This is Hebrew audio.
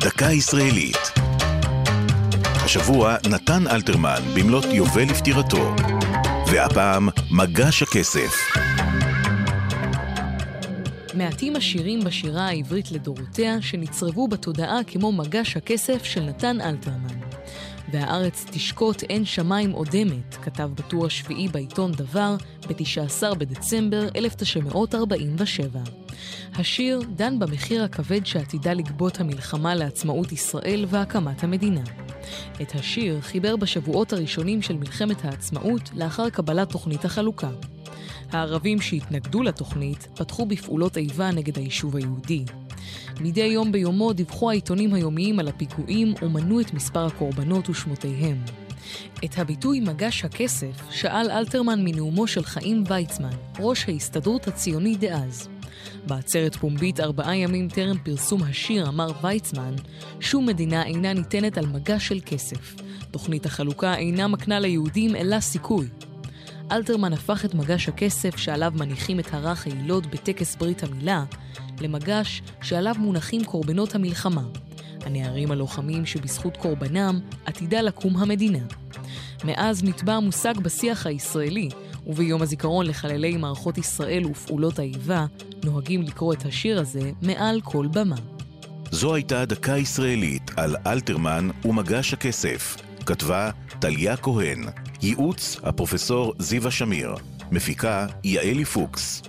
דקה ישראלית. השבוע נתן אלתרמן במלאת יובל לפטירתו, והפעם מגש הכסף. מעטים השירים בשירה העברית לדורותיה שנצרבו בתודעה כמו מגש הכסף של נתן אלתרמן. והארץ תשקוט אין שמיים אודמת, כתב בטור השביעי בעיתון דבר ב-19 בדצמבר 1947. השיר דן במחיר הכבד שעתידה לגבות המלחמה לעצמאות ישראל והקמת המדינה. את השיר חיבר בשבועות הראשונים של מלחמת העצמאות לאחר קבלת תוכנית החלוקה. הערבים שהתנגדו לתוכנית פתחו בפעולות איבה נגד היישוב היהודי. מדי יום ביומו דיווחו העיתונים היומיים על הפיגועים ומנו את מספר הקורבנות ושמותיהם. את הביטוי מגש הכסף שאל אלתרמן מנאומו של חיים ויצמן, ראש ההסתדרות הציונית דאז. בעצרת פומבית ארבעה ימים טרם פרסום השיר אמר ויצמן, שום מדינה אינה ניתנת על מגש של כסף. תוכנית החלוקה אינה מקנה ליהודים אלא סיכוי. אלתרמן הפך את מגש הכסף שעליו מניחים את הרך היילוד בטקס ברית המילה, למגש שעליו מונחים קורבנות המלחמה, הנערים הלוחמים שבזכות קורבנם עתידה לקום המדינה. מאז נטבע המושג בשיח הישראלי, וביום הזיכרון לחללי מערכות ישראל ופעולות האיבה, נוהגים לקרוא את השיר הזה מעל כל במה. זו הייתה דקה ישראלית על אלתרמן ומגש הכסף. כתבה טליה כהן. ייעוץ הפרופסור זיווה שמיר. מפיקה יעלי פוקס.